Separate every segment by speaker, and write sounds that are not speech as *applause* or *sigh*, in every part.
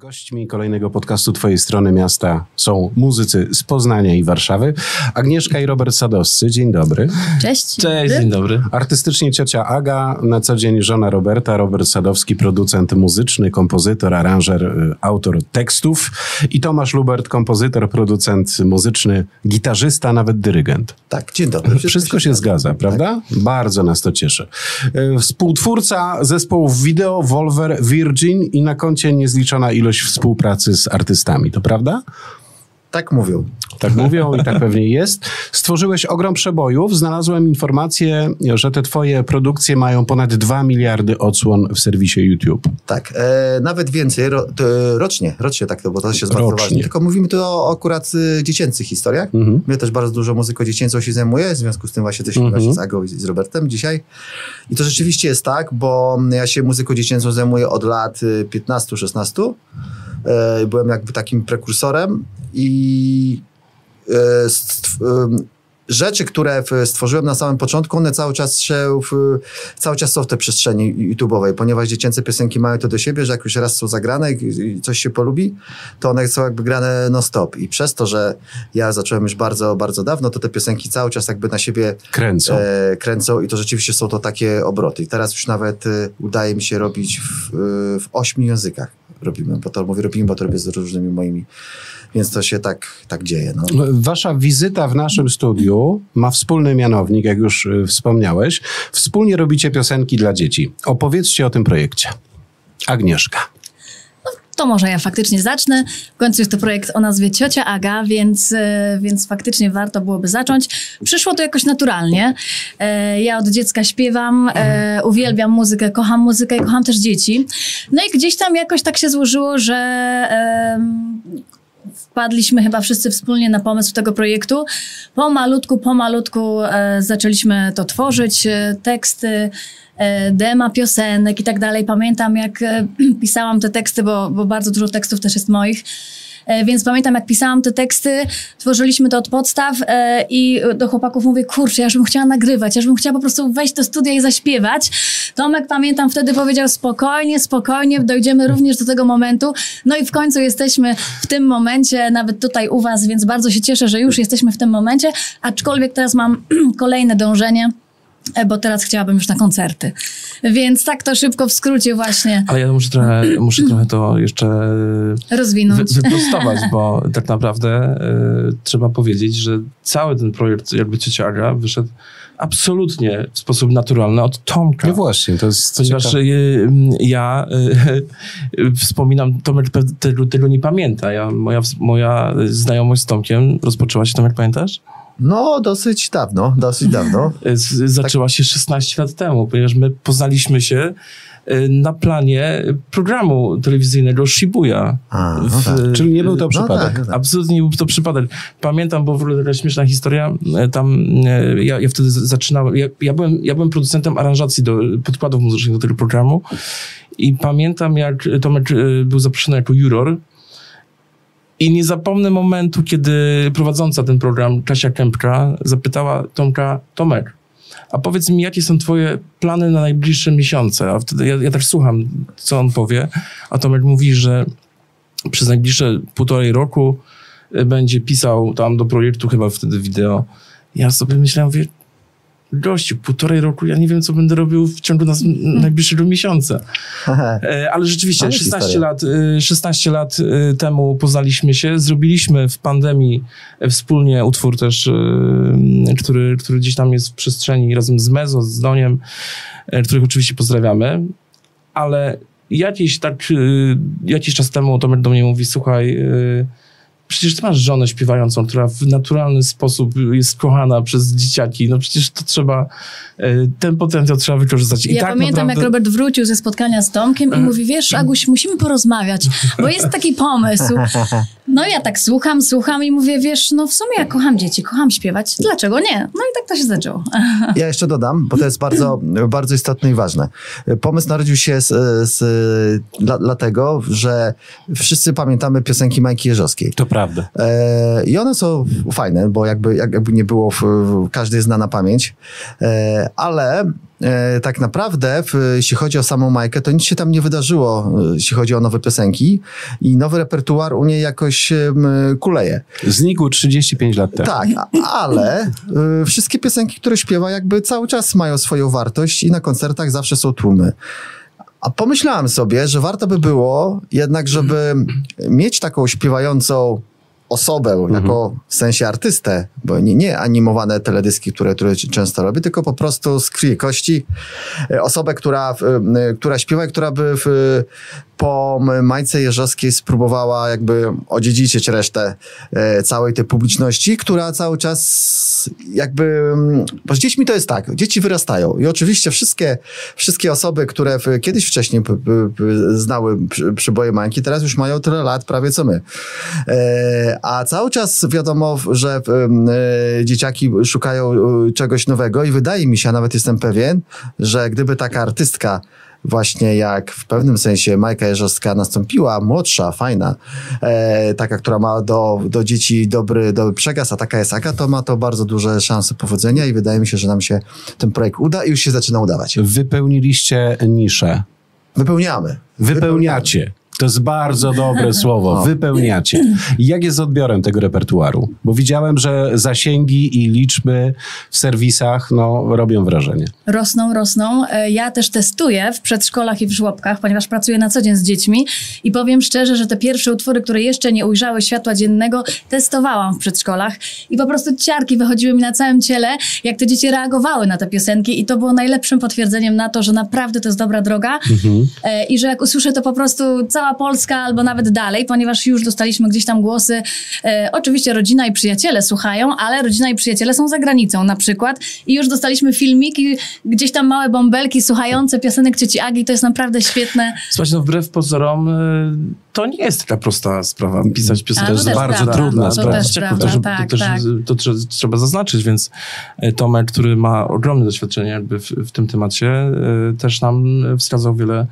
Speaker 1: Gośćmi kolejnego podcastu Twojej strony miasta są muzycy z Poznania i Warszawy. Agnieszka i Robert Sadowscy. Dzień dobry.
Speaker 2: Cześć.
Speaker 3: Cześć, dzień dobry.
Speaker 1: Artystycznie ciocia Aga, na co dzień żona Roberta, Robert Sadowski, producent muzyczny, kompozytor, aranżer, y, autor tekstów i Tomasz Lubert, kompozytor, producent muzyczny, gitarzysta, nawet dyrygent.
Speaker 4: Tak, dzień dobry.
Speaker 1: Wszystko, się zgadza, prawda? Bardzo nas to cieszy. Y, Współtwórca zespołów wideo, Volver, Virgin i na koncie niezliczona ilość współpracy z artystami, to prawda?
Speaker 4: Tak mówią.
Speaker 1: Tak mówią i tak pewnie jest. Stworzyłeś ogrom przebojów. Znalazłem informację, że te twoje produkcje mają ponad 2 miliardy odsłon w serwisie YouTube.
Speaker 4: Tak, e, nawet więcej, ro, to, rocznie, rocznie tak, to, bo to też jest bardzo ważne. Tylko mówimy tu o akurat y, dziecięcych historiach.
Speaker 1: Mhm.
Speaker 4: My też bardzo dużo muzyką dziecięcą się zajmuję, w związku z tym właśnie też
Speaker 1: Mhm.
Speaker 4: właśnie z Agą i z Robertem dzisiaj. I to rzeczywiście jest tak, bo ja się muzyką dziecięcą zajmuję od lat y, 15-16. E, byłem jakby takim prekursorem i e, rzeczy, które w- stworzyłem na samym początku, one cały czas się w, cały czas są w tej przestrzeni YouTube'owej, ponieważ dziecięce piosenki mają to do siebie, że jak już raz są zagrane i coś się polubi, to one są jakby grane non-stop i przez to, że ja zacząłem już bardzo, bardzo dawno, to te piosenki cały czas jakby na siebie
Speaker 1: Kręcą.
Speaker 4: e, kręcą i to rzeczywiście są to takie obroty. I teraz już nawet e, udaje mi się robić w, e, w ośmiu językach. Robimy, bo to mówię robimy, bo to robię z różnymi moimi, więc to się tak, tak dzieje. No.
Speaker 1: Wasza wizyta w naszym studiu ma wspólny mianownik, jak już y, wspomniałeś. Wspólnie robicie piosenki dla dzieci. Opowiedzcie o tym projekcie. Agnieszka.
Speaker 2: To może ja faktycznie zacznę. W końcu jest to projekt o nazwie Ciocia Aga, więc, e, więc faktycznie warto byłoby zacząć. Przyszło to jakoś naturalnie. E, Ja od dziecka śpiewam, e, uwielbiam muzykę, kocham muzykę i kocham też dzieci. No i gdzieś tam jakoś tak się złożyło, że wpadliśmy chyba wszyscy wspólnie na pomysł tego projektu. Pomalutku, pomalutku e, zaczęliśmy to tworzyć, e, teksty, e, dema piosenek i tak dalej. Pamiętam, jak e, *clears throat* pisałam te teksty, bo, bo bardzo dużo tekstów też jest moich. E, Więc pamiętam, jak pisałam te teksty, tworzyliśmy to od podstaw e, i do chłopaków mówię, kurczę, ja już bym chciała nagrywać, ja już bym chciała po prostu wejść do studia i zaśpiewać. Tomek, pamiętam, wtedy powiedział, spokojnie, spokojnie, dojdziemy również do tego momentu. No i w końcu jesteśmy w tym momencie, nawet tutaj u was, więc bardzo się cieszę, że już jesteśmy w tym momencie, aczkolwiek teraz mam *clears throat* kolejne dążenie, bo teraz chciałabym już na koncerty. Więc tak to szybko w skrócie właśnie
Speaker 3: Ale ja muszę trochę, muszę trochę to jeszcze wy,
Speaker 2: rozwinąć.
Speaker 3: wyprostować, bo *laughs* tak naprawdę y, trzeba powiedzieć, że cały ten projekt jakby Ciocia Aga wyszedł absolutnie w sposób naturalny od Tomka.
Speaker 1: No właśnie, to jest
Speaker 3: Ponieważ
Speaker 1: ciekawe.
Speaker 3: y, ja y, y, *laughs* wspominam, Tomek tego, tego nie pamięta. Ja, moja, moja znajomość z Tomkiem rozpoczęła się, Tomek, pamiętasz?
Speaker 4: No, dosyć dawno, dosyć dawno. *laughs*
Speaker 3: Zaczęła się 16 lat temu, ponieważ my poznaliśmy się y, na planie programu telewizyjnego Shibuya.
Speaker 4: A, no
Speaker 3: W-
Speaker 4: tak.
Speaker 1: Czyli nie był to
Speaker 4: No
Speaker 1: przypadek.
Speaker 4: tak, no tak.
Speaker 3: Absolutnie nie był to przypadek. Pamiętam, bo w ogóle taka śmieszna historia, e, tam e, ja, ja wtedy zaczynałem, ja, ja, byłem, ja byłem producentem aranżacji do podkładów muzycznych do tego programu i pamiętam, jak Tomek e, był zaproszony jako juror i nie zapomnę momentu, kiedy prowadząca ten program, Kasia Kępka, zapytała Tomka, Tomek, a powiedz mi, jakie są twoje plany na najbliższe miesiące? A wtedy ja, ja tak słucham, co on powie, a Tomek mówi, że przez najbliższe półtorej roku y, będzie pisał tam do projektu chyba wtedy wideo. Ja sobie myślałem, mówię, gościu, półtorej roku, ja nie wiem, co będę robił w ciągu nas, najbliższego miesiąca. *laughs* E, Ale rzeczywiście,
Speaker 4: Ale
Speaker 3: 16
Speaker 4: historia.
Speaker 3: lat, y, 16 lat y, temu poznaliśmy się, zrobiliśmy w pandemii e, wspólnie utwór też, który, który gdzieś tam jest w przestrzeni razem z Mezo, z Doniem, e, których oczywiście pozdrawiamy, ale jakiś tak, jakiś czas temu Tomek do mnie mówi, słuchaj, przecież ty masz żonę śpiewającą, która w naturalny sposób jest kochana przez dzieciaki, no przecież to trzeba, y, ten potencjał trzeba wykorzystać. I
Speaker 2: ja
Speaker 3: tak
Speaker 2: pamiętam,
Speaker 3: naprawdę...
Speaker 2: jak Robert wrócił ze spotkania z Tomkiem i mówi, wiesz, Aguś, musimy porozmawiać, bo jest taki pomysł. *laughs* No ja tak słucham, słucham i mówię, wiesz, no w sumie ja kocham dzieci, kocham śpiewać, dlaczego nie? No i tak to się zaczęło. *laughs*
Speaker 4: Ja jeszcze dodam, bo to jest bardzo, bardzo istotne i ważne. Pomysł narodził się z, z, dla, dlatego, że wszyscy pamiętamy piosenki Majki Jeżowskiej.
Speaker 1: To prawda.
Speaker 4: E, I one są fajne, bo jakby, jak- jakby nie było, w, w, każdy zna na pamięć. E, ale tak naprawdę, jeśli chodzi o samą Majkę, to nic się tam nie wydarzyło, e, jeśli chodzi o nowe piosenki. I nowy repertuar u niej jakoś kuleje.
Speaker 1: Znikł 35 lat temu.
Speaker 4: Tak, ale y, wszystkie piosenki, które śpiewa, jakby cały czas mają swoją wartość i na koncertach zawsze są tłumy. A pomyślałem sobie, że warto by było jednak, żeby mieć taką śpiewającą osobę, jako w sensie artystę, bo nie, nie animowane teledyski, które, które często robię, tylko po prostu z krwi kości e, osobę, która, która śpiewa i która by w, po Majce Jeżowskiej spróbowała jakby odziedziczyć resztę e, całej tej publiczności, która cały czas jakby, bo z dziećmi to jest tak, dzieci wyrastają i oczywiście wszystkie, wszystkie osoby, które kiedyś wcześniej znały przy, przyboje Majki, teraz już mają tyle lat prawie co my. E, a cały czas wiadomo, że e, dzieciaki szukają czegoś nowego i wydaje mi się, a nawet jestem pewien, że gdyby taka artystka właśnie jak w pewnym sensie Majka Jeżowska nastąpiła, młodsza, fajna, e, taka, która ma do, do dzieci dobry, dobry przekaz, a taka jest Aga, to ma to bardzo duże szanse powodzenia i wydaje mi się, że nam się ten projekt uda i już się zaczyna udawać.
Speaker 1: Wypełniliście niszę.
Speaker 4: Wypełniamy.
Speaker 1: Wypełniacie. To jest bardzo dobre *laughs* słowo. Wypełniacie. I jak jest z odbiorem tego repertuaru? Bo widziałem, że zasięgi i liczby w serwisach no, robią wrażenie.
Speaker 2: Rosną, rosną. E, Ja też testuję w przedszkolach i w żłobkach, ponieważ pracuję na co dzień z dziećmi i powiem szczerze, że te pierwsze utwory, które jeszcze nie ujrzały światła dziennego, testowałam w przedszkolach i po prostu ciarki wychodziły mi na całym ciele, jak te dzieci reagowały na te piosenki i to było najlepszym potwierdzeniem na to, że naprawdę to jest dobra droga E, i że jak usłyszę to po prostu cała Polska albo nawet dalej, ponieważ już dostaliśmy gdzieś tam głosy, e, oczywiście rodzina i przyjaciele słuchają, ale rodzina i przyjaciele są za granicą na przykład i już dostaliśmy filmiki, gdzieś tam małe bąbelki słuchające piosenek Cieci Agi, to jest naprawdę świetne.
Speaker 3: Słuchajcie, no wbrew pozorom, y, to nie jest taka prosta sprawa pisać piosenkę.
Speaker 2: To
Speaker 1: jest bardzo
Speaker 2: prawda,
Speaker 1: trudna
Speaker 2: to
Speaker 1: sprawa.
Speaker 3: To,
Speaker 2: prawda, tak,
Speaker 3: to,
Speaker 2: tak.
Speaker 3: to trze- trzeba zaznaczyć, więc y, Tomek, który ma ogromne doświadczenie jakby w, w tym temacie, y, też nam wskazał wiele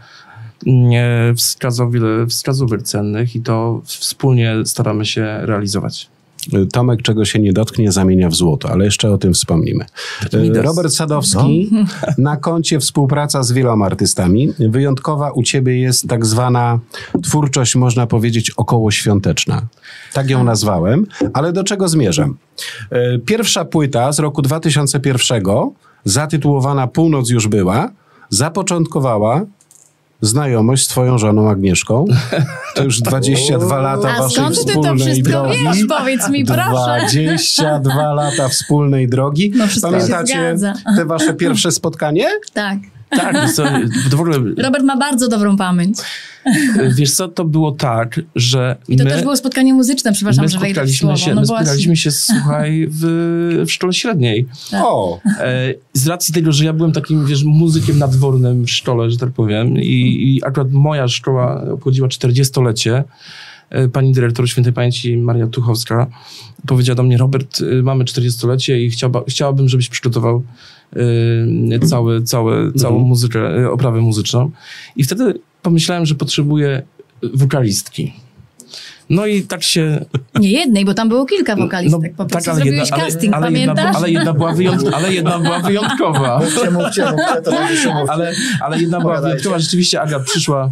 Speaker 3: wskazówek cennych i to wspólnie staramy się realizować.
Speaker 1: Tomek, czego się nie dotknie, zamienia w złoto, ale jeszcze o tym wspomnimy. Robert Sadowski, na koncie współpraca z wieloma artystami. Wyjątkowa u ciebie jest tak zwana twórczość, można powiedzieć, okołoświąteczna. Tak ją nazwałem, ale do czego zmierzam? E, Pierwsza płyta z roku 2001, zatytułowana Północ już była, zapoczątkowała znajomość z twoją żoną Agnieszką. To już *laughs* 22 lata
Speaker 2: A
Speaker 1: waszej
Speaker 2: skąd ty to wszystko
Speaker 1: drogi.
Speaker 2: wiesz? Powiedz mi, proszę.
Speaker 1: 22 lata wspólnej drogi.
Speaker 2: No,
Speaker 1: Pamiętacie te wasze pierwsze spotkanie?
Speaker 2: Tak.
Speaker 3: Tak, co, to w ogóle,
Speaker 2: Robert ma bardzo dobrą pamięć.
Speaker 3: wiesz co, to było tak, że
Speaker 2: I to
Speaker 3: my,
Speaker 2: też było spotkanie muzyczne, przepraszam,
Speaker 3: my
Speaker 2: że wejdę w słowo.
Speaker 3: się,
Speaker 2: no
Speaker 3: my
Speaker 2: była-
Speaker 3: spotkaliśmy się, słuchaj, w, w szkole średniej.
Speaker 2: Tak.
Speaker 1: O,
Speaker 3: E, z racji tego, że ja byłem takim, wiesz, muzykiem nadwornym w szkole, że tak powiem, i, i akurat moja szkoła obchodziła 40-lecie, e, pani dyrektor świętej pamięci Maria Tuchowska powiedziała do mnie, Robert, y, mamy 40-lecie i chciałba, chciałabym, żebyś przygotował y, całe, całe, całą muzykę, oprawę muzyczną. I wtedy pomyślałem, że potrzebuję wokalistki. No i tak się *laughs*
Speaker 2: Nie jednej, bo tam było kilka wokalistek. po prostu zrobiłeś casting,
Speaker 3: ale, jedna,
Speaker 2: pamiętasz?
Speaker 3: ale, jedna była wyjąt, *laughs* ale jedna była wyjątkowa.
Speaker 4: Mówcie, mówcie, mówcie, to mówcie.
Speaker 3: ale, ale jedna była wyjątkowa. Rzeczywiście Aga przyszła,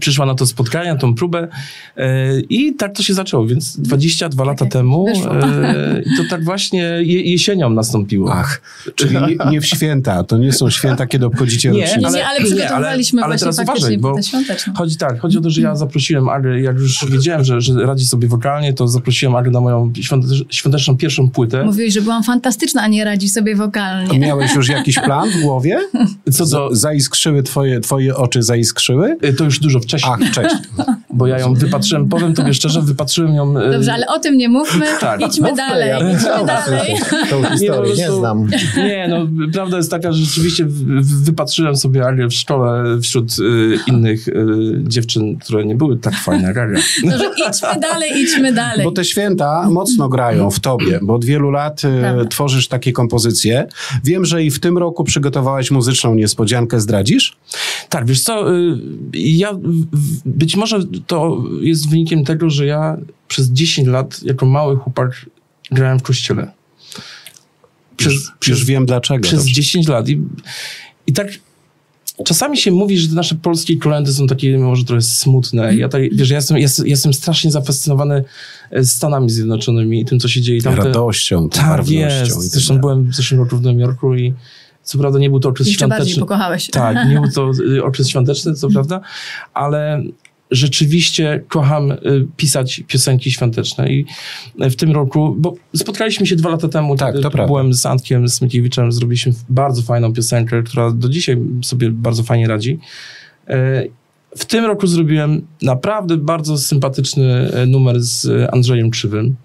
Speaker 3: przyszła na to spotkanie, na tą próbę e, i tak to się zaczęło, więc 22 lata
Speaker 2: jak
Speaker 3: temu
Speaker 2: wyszło.
Speaker 3: e, to tak właśnie je, jesienią nastąpiło.
Speaker 1: ach, czyli nie, w święta. To nie są święta, kiedy obchodzicie
Speaker 3: Nie,
Speaker 1: rocznicę.
Speaker 2: Nie,
Speaker 3: ale-
Speaker 2: nie, ale
Speaker 3: nie,
Speaker 2: przygotowywaliśmy
Speaker 3: ale- ale
Speaker 2: właśnie
Speaker 3: teraz
Speaker 2: faktycznie
Speaker 3: uważaj, bo-. Chodzi tak, chodzi o to, że ja zaprosiłem Agę, jak już wiedziałem, że, że radzi sobie wokalnie, to zaprosiłem Agę na moją świąte- świąteczną pierwszą płytę.
Speaker 2: Mówiłeś, że byłam fantastyczna, a nie radzi sobie wokalnie.
Speaker 1: Miałeś już jakiś plan w głowie? *laughs*
Speaker 3: Co do,
Speaker 1: Zaiskrzyły twoje, twoje oczy, zaiskrzyły?
Speaker 3: e, to już dużo wcześniej,
Speaker 1: Ach, cześć. *laughs*
Speaker 3: bo ja ją wypatrzyłem, powiem tobie szczerze, wypatrzyłem ją... e,
Speaker 2: Dobrze, ale o tym nie mówmy. *laughs*
Speaker 3: Tak.
Speaker 2: Idźmy
Speaker 4: Mówmy,
Speaker 2: dalej,
Speaker 4: ja
Speaker 2: idźmy dalej. *laughs*
Speaker 4: Tą
Speaker 3: Nie,
Speaker 4: historię, nie
Speaker 3: prostu-
Speaker 4: znam. *laughs*
Speaker 3: Nie, no prawda jest taka, że rzeczywiście wypatrzyłem sobie Agę w szkole wśród y, innych y, dziewczyn, które nie były tak fajne jak.
Speaker 2: Dobrze, idźmy dalej, idźmy dalej.
Speaker 1: Bo te święta mocno grają w tobie, bo od wielu lat
Speaker 2: Prawda.
Speaker 1: tworzysz takie kompozycje. Wiem, że i w tym roku przygotowałaś muzyczną niespodziankę. Zdradzisz?
Speaker 3: Tak, wiesz co, y, ja być może to jest wynikiem tego, że ja przez 10 lat jako mały chłopak grałem w kościele.
Speaker 1: Przez, już, przez, już wiem dlaczego.
Speaker 3: Przez dobrze. 10 lat. I, I tak czasami się mówi, że te nasze polskie kolendy są takie może trochę smutne. Ja, tak, wiesz, ja jestem, jestem, jestem strasznie zafascynowany e, Stanami Zjednoczonymi i tym, co się dzieje.
Speaker 1: Tam Radością,
Speaker 3: te, tak, jest. Zresztą byłem w zeszłym roku w Nowym Jorku i co prawda nie był to okres
Speaker 2: Jeszcze
Speaker 3: świąteczny.
Speaker 2: bardziej pokochałeś.
Speaker 3: Tak, nie był to *laughs* okres świąteczny, co prawda, ale rzeczywiście kocham y, pisać piosenki świąteczne i w tym roku, bo spotkaliśmy się dwa lata temu,
Speaker 1: tak, to
Speaker 3: byłem prawda. z Antkiem Smykiewiczem, zrobiliśmy bardzo fajną piosenkę, która do dzisiaj sobie bardzo fajnie radzi. E, w tym roku zrobiłem naprawdę bardzo sympatyczny numer z Andrzejem Krzywym.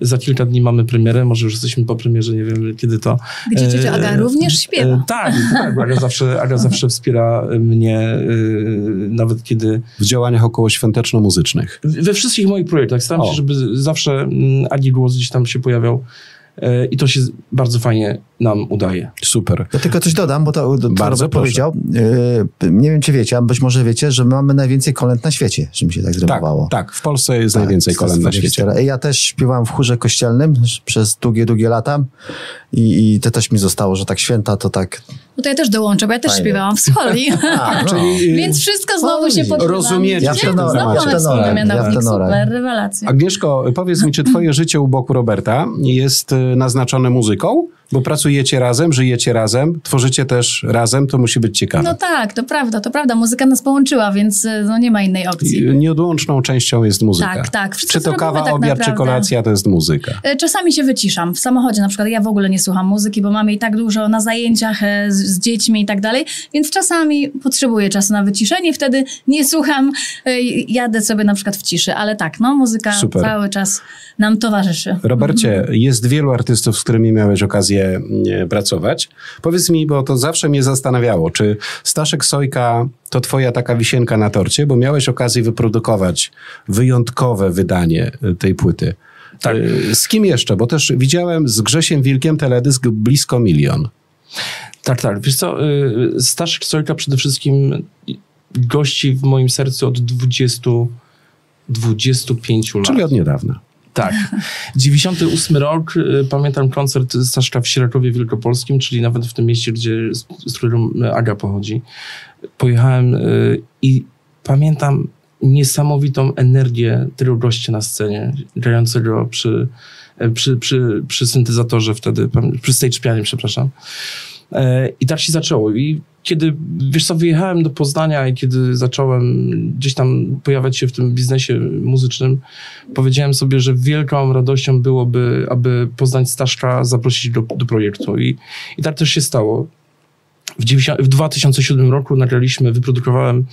Speaker 3: Za kilka dni mamy premierę, może już jesteśmy po premierze, nie wiem kiedy to.
Speaker 2: Gdzie ciocia Aga e, również śpiewa. E,
Speaker 3: tak, tak, Aga zawsze, Aga zawsze wspiera mnie, e, nawet kiedy...
Speaker 1: W działaniach około świąteczno-muzycznych.
Speaker 3: We wszystkich moich projektach. Staram o. się, żeby zawsze mm, Agi głos gdzieś tam się pojawiał E, i to się bardzo fajnie nam udaje.
Speaker 1: Super.
Speaker 4: Ja tylko coś dodam, bo to, to bardzo powiedział. E, nie wiem, czy wiecie, a być może wiecie, że mamy najwięcej kolęd na świecie, że mi się tak zrymowało.
Speaker 1: Tak, tak w Polsce jest tak, najwięcej kolęd na świecie.
Speaker 4: Ja też śpiewałem w chórze kościelnym przez długie, długie lata i, i to też mi zostało, że tak święta to tak
Speaker 2: no to ja też dołączę, bo ja też Fajnie. śpiewałam w scholi. *laughs* A, no. *laughs* Więc wszystko znowu się pokrywa.
Speaker 1: Rozumiecie. Ja w
Speaker 2: tenorach. Znowu mamy wspólny mianownik. Super, rewelacja.
Speaker 1: Agnieszko, powiedz mi, czy twoje życie u boku Roberta jest y, naznaczone muzyką? Bo pracujecie razem, żyjecie razem, tworzycie też razem, to musi być ciekawe.
Speaker 2: No tak, to prawda, to prawda. Muzyka nas połączyła, więc y, no nie ma innej opcji.
Speaker 1: Nieodłączną częścią jest muzyka.
Speaker 2: Tak, tak.
Speaker 1: Wszystko czy to kawa, tak obiad, naprawdę. czy kolacja, to jest muzyka.
Speaker 2: Y, czasami się wyciszam. W samochodzie na przykład ja w ogóle nie słucham muzyki, bo mamy i tak dużo na zajęciach z, z dziećmi i tak dalej, więc czasami potrzebuję czasu na wyciszenie, wtedy nie słucham, jadę sobie na przykład w ciszy, ale tak, no muzyka Super. cały czas nam towarzyszy.
Speaker 1: Robercie, *laughs* jest wielu artystów, z którymi miałeś okazję mm, pracować. Powiedz mi, bo to zawsze mnie zastanawiało, czy Staszek Sojka to twoja taka wisienka na torcie, bo miałeś okazję wyprodukować wyjątkowe wydanie y, tej płyty. Tak. Y, z kim jeszcze? Bo też widziałem z Grzesiem Wilkiem teledysk blisko milion.
Speaker 3: Tak, tak. Wiesz co, y, Staszek Sojka przede wszystkim gości w moim sercu od 20, 25 lat.
Speaker 1: Czyli od niedawna.
Speaker 3: Tak. 98 rok, y, pamiętam koncert Staszka w Sierakowie Wielkopolskim, czyli nawet w tym mieście, gdzie, z, którego Aga pochodzi. Pojechałem y, i pamiętam niesamowitą energię tego gościa na scenie, grającego przy, y, przy, przy, przy syntezatorze wtedy, przy stage pianie, przepraszam. I tak się zaczęło. I kiedy, wiesz co, wyjechałem do Poznania i kiedy zacząłem gdzieś tam pojawiać się w tym biznesie muzycznym, powiedziałem sobie, że wielką radością byłoby, aby Poznań Staszka zaprosić do, do projektu. I, I tak też się stało. W, 90, w 2007 roku nagraliśmy, wyprodukowałem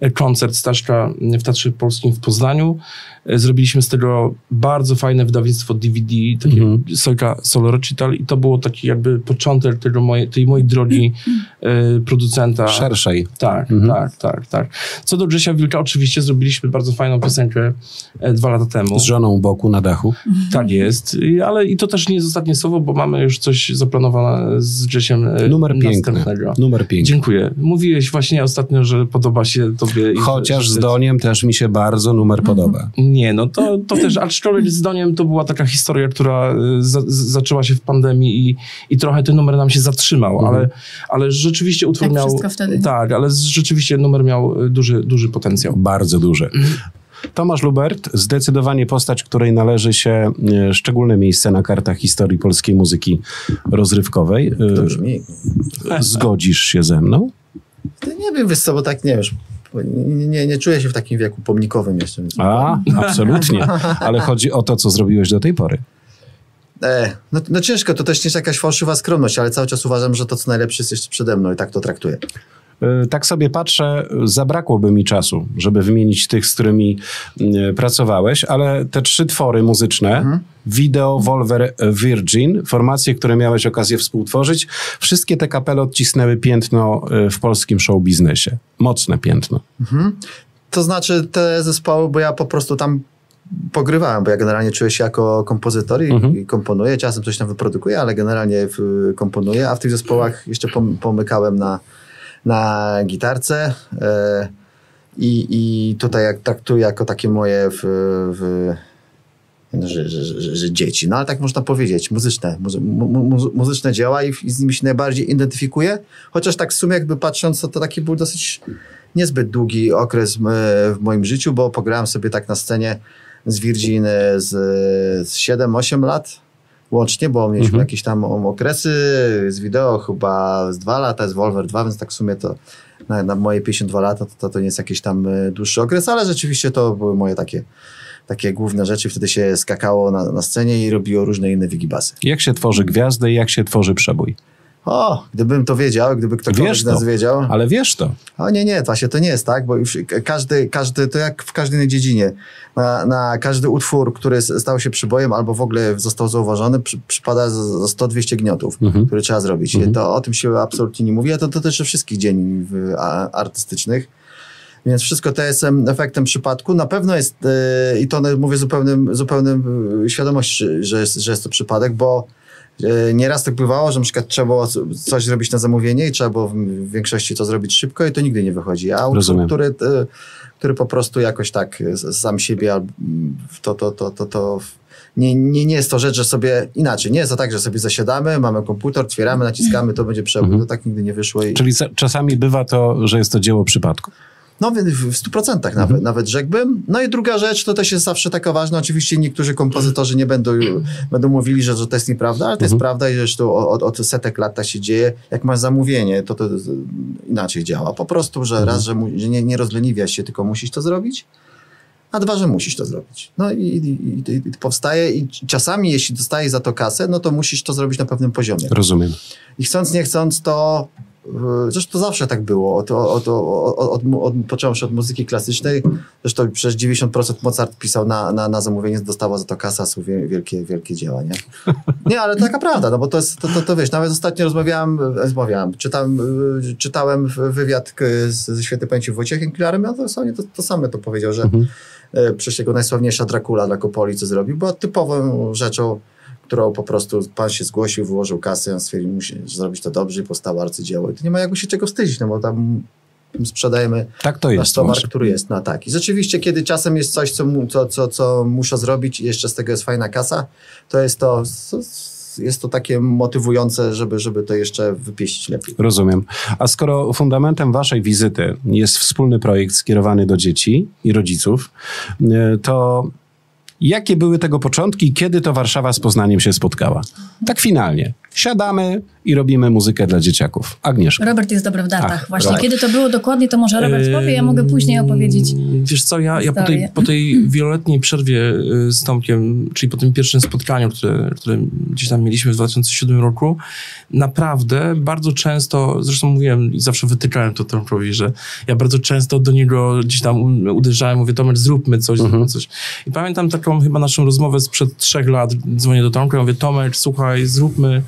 Speaker 3: e, koncert Staszka w Teatrze Polskim w Poznaniu. E, zrobiliśmy z tego bardzo fajne wydawnictwo DVD, takie mm -hmm. Solo Recital i to było taki jakby początek tego moje, tej mojej drogi e, producenta.
Speaker 1: Szerszej.
Speaker 3: Tak, mm -hmm. tak, tak, tak. Co do Grzesia Wilka, oczywiście zrobiliśmy bardzo fajną piosenkę e, dwa lata temu.
Speaker 1: Z żoną u boku na dachu.
Speaker 3: Tak jest, ale i to też nie jest ostatnie słowo, bo mamy już coś zaplanowane z Grzesiem e,
Speaker 1: Numer piękny. Numer piękny.
Speaker 3: Dziękuję. Mówiłeś właśnie ostatnio, że podoba się tobie.
Speaker 1: Chociaż z Doniem też mi się bardzo numer podoba.
Speaker 3: Nie, no to, to też, aczkolwiek z Doniem to była taka historia, która y, za, zaczęła się w pandemii i, i trochę ten numer nam się zatrzymał, mhm. ale, ale rzeczywiście utwór
Speaker 2: tak
Speaker 3: miał...
Speaker 2: Wtedy.
Speaker 3: Tak, ale rzeczywiście numer miał y, duży, duży potencjał.
Speaker 1: Bardzo duży. Tomasz Lubert, zdecydowanie postać, której należy się y, szczególne miejsce na kartach historii polskiej muzyki rozrywkowej.
Speaker 4: To brzmi.
Speaker 1: Zgodzisz się ze mną?
Speaker 4: Nie wiem, wiesz co, bo tak nie wiesz, nie, nie czuję się w takim wieku pomnikowym jeszcze.
Speaker 1: A, absolutnie. Ale chodzi o to, co zrobiłeś do tej pory.
Speaker 4: E, no, no ciężko, to też nie jest jakaś fałszywa skromność, ale cały czas uważam, że to, co najlepsze jest jeszcze przede mną i tak to traktuję.
Speaker 1: E, tak sobie patrzę, zabrakłoby mi czasu, żeby wymienić tych, z którymi e, pracowałeś, ale te trzy twory muzyczne, mhm. Video, Volver, Virgin, formacje, które miałeś okazję współtworzyć, wszystkie te kapele odcisnęły piętno e, w polskim show biznesie. Mocne piętno. Mhm.
Speaker 4: To znaczy te zespoły, bo ja po prostu tam pogrywałem, bo ja generalnie czuję się jako kompozytor i, mhm. i komponuję, czasem coś tam wyprodukuję, ale generalnie komponuję, a w tych zespołach jeszcze pomykałem na na gitarce e, i, i tutaj jak traktuję jako takie moje w, w że, że, że, że dzieci. No ale tak można powiedzieć, muzyczne, muzy, mu, mu, muzyczne dzieła i, i z nimi się najbardziej identyfikuję. Chociaż tak w sumie jakby patrząc, to, to taki był dosyć niezbyt długi okres w moim życiu, bo pograłem sobie tak na scenie z Virgin z, z 7-8 lat łącznie, bo mieliśmy
Speaker 1: Mhm.
Speaker 4: jakieś tam okresy z wideo chyba z 2 lata, z Volver 2, więc tak w sumie to na, na moje 52 lata to, to nie jest jakiś tam e, dłuższy okres, ale rzeczywiście to były moje takie, takie główne rzeczy. Wtedy się skakało na, na scenie i robiło różne inne wigibasy.
Speaker 1: Jak się tworzy gwiazdę i jak się tworzy przebój?
Speaker 4: O, gdybym to wiedział, gdyby ktokolwiek nas wiedział.
Speaker 1: Ale wiesz to.
Speaker 4: O nie, nie, właśnie to nie jest tak, bo już ka- każdy, każdy, to jak w każdej dziedzinie, na, na każdy utwór, który stał się przybojem albo w ogóle został zauważony, przy, przypada za za 100-200 gniotów,
Speaker 1: Mhm.
Speaker 4: które trzeba zrobić.
Speaker 1: Mhm.
Speaker 4: To o tym się absolutnie nie mówi, a to dotyczy wszystkich a- artystycznych. Więc wszystko to jest em, efektem przypadku. Na pewno jest, e, i to mówię zupełnym, zupełnym e, świadomość, że jest, że jest to przypadek, bo nieraz tak bywało, że na przykład trzeba było co- coś zrobić na zamówienie i trzeba było w większości to zrobić szybko i to nigdy nie wychodzi. A utwór, który, e, który po prostu jakoś tak e, sam siebie, mm, to, to, to, to, to nie, nie, nie jest to rzecz, że sobie inaczej. Nie jest to tak, że sobie zasiadamy, mamy komputer, otwieramy, naciskamy, to będzie przewód.
Speaker 1: Mhm.
Speaker 4: To tak nigdy nie wyszło. I...
Speaker 1: Czyli za- czasami bywa to, że jest to dzieło przypadku.
Speaker 4: No w, w 100% nawet,
Speaker 1: Mhm.
Speaker 4: nawet rzekłbym. No i druga rzecz, to też jest zawsze taka ważna. Oczywiście niektórzy kompozytorzy nie będą, będą mówili, że, że to jest nieprawda, ale to jest
Speaker 1: Mhm.
Speaker 4: prawda i zresztą od, od setek lat tak się dzieje. Jak masz zamówienie, to to inaczej działa. Po prostu, że
Speaker 1: Mhm.
Speaker 4: raz, że, mu, że nie, nie rozleniwiasz się, tylko musisz to zrobić. A dwa, że musisz to zrobić. No i, i, i, powstaje i czasami, jeśli dostajesz za to kasę, no to musisz to zrobić na pewnym poziomie.
Speaker 1: Rozumiem.
Speaker 4: I chcąc, nie chcąc, to zresztą to zawsze tak było. Od, od, od, od, począwszy od muzyki klasycznej, zresztą przez 90% Mozart pisał na, na, na zamówienie, dostawał za to kasa, są wie- wielkie, wielkie dzieła, nie? *laughs* Nie, ale taka prawda, no bo to jest, to, to, to wiesz, nawet ostatnio rozmawiałem, e, rozmawiałem, czytam, y, czytałem wywiad ze świętej pamięci Wojciechem Kilarem, ja dosłownie to, to samo to powiedział, że
Speaker 1: Mhm.
Speaker 4: e, przecież jego najsławniejsza Dracula dla Kopoli, co zrobił, była typową rzeczą, którą po prostu pan się zgłosił, wyłożył kasę, on stwierdził, musi zrobić to dobrze i powstało arcydzieło. I to nie ma jakby się czego wstydzić, no bo tam sprzedajemy
Speaker 1: Tak to
Speaker 4: nasz
Speaker 1: jest.
Speaker 4: towar,
Speaker 1: Tomasz.
Speaker 4: który jest na tak. I rzeczywiście, kiedy czasem jest coś, co, mu, co, co, co muszę zrobić i jeszcze z tego jest fajna kasa, to jest to, jest to takie motywujące, żeby, żeby to jeszcze wypieścić lepiej.
Speaker 1: Rozumiem. A skoro fundamentem waszej wizyty jest wspólny projekt skierowany do dzieci i rodziców, e, to jakie były tego początki kiedy to Warszawa z Poznaniem się spotkała? Tak finalnie. Siadamy i robimy muzykę dla dzieciaków. Agnieszka.
Speaker 2: Robert jest dobry w datach.
Speaker 1: Ach,
Speaker 2: Właśnie
Speaker 1: tak.
Speaker 2: kiedy to było dokładnie, to może Robert powie, ja mogę później opowiedzieć.
Speaker 3: Wiesz co, ja, ja po, tej, po tej wieloletniej przerwie y, z Tomkiem, czyli po tym pierwszym spotkaniu, które, które gdzieś tam mieliśmy w 2007 roku, naprawdę bardzo często, zresztą mówiłem i zawsze wytykałem to Tomkowi, że ja bardzo często do niego gdzieś tam uderzałem, mówię, Tomek, zróbmy coś, zróbmy coś. I pamiętam taką chyba naszą rozmowę sprzed trzech lat, dzwonię do Tomka, mówię, Tomek, słuchaj, zróbmy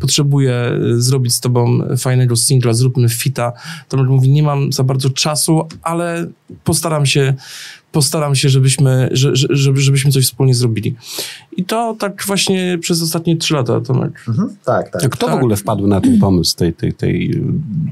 Speaker 3: potrzebuję y, zrobić z tobą fajnego singla, zróbmy fita. Tomek mówi, nie mam za bardzo czasu, ale postaram się, postaram się, żebyśmy, że, że, żeby, żebyśmy coś wspólnie zrobili. I to tak właśnie przez ostatnie trzy lata, Tomek.
Speaker 4: Mhm. Tak, tak.
Speaker 1: A kto w
Speaker 3: tak.
Speaker 1: ogóle wpadł na ten pomysł tej, tej, tej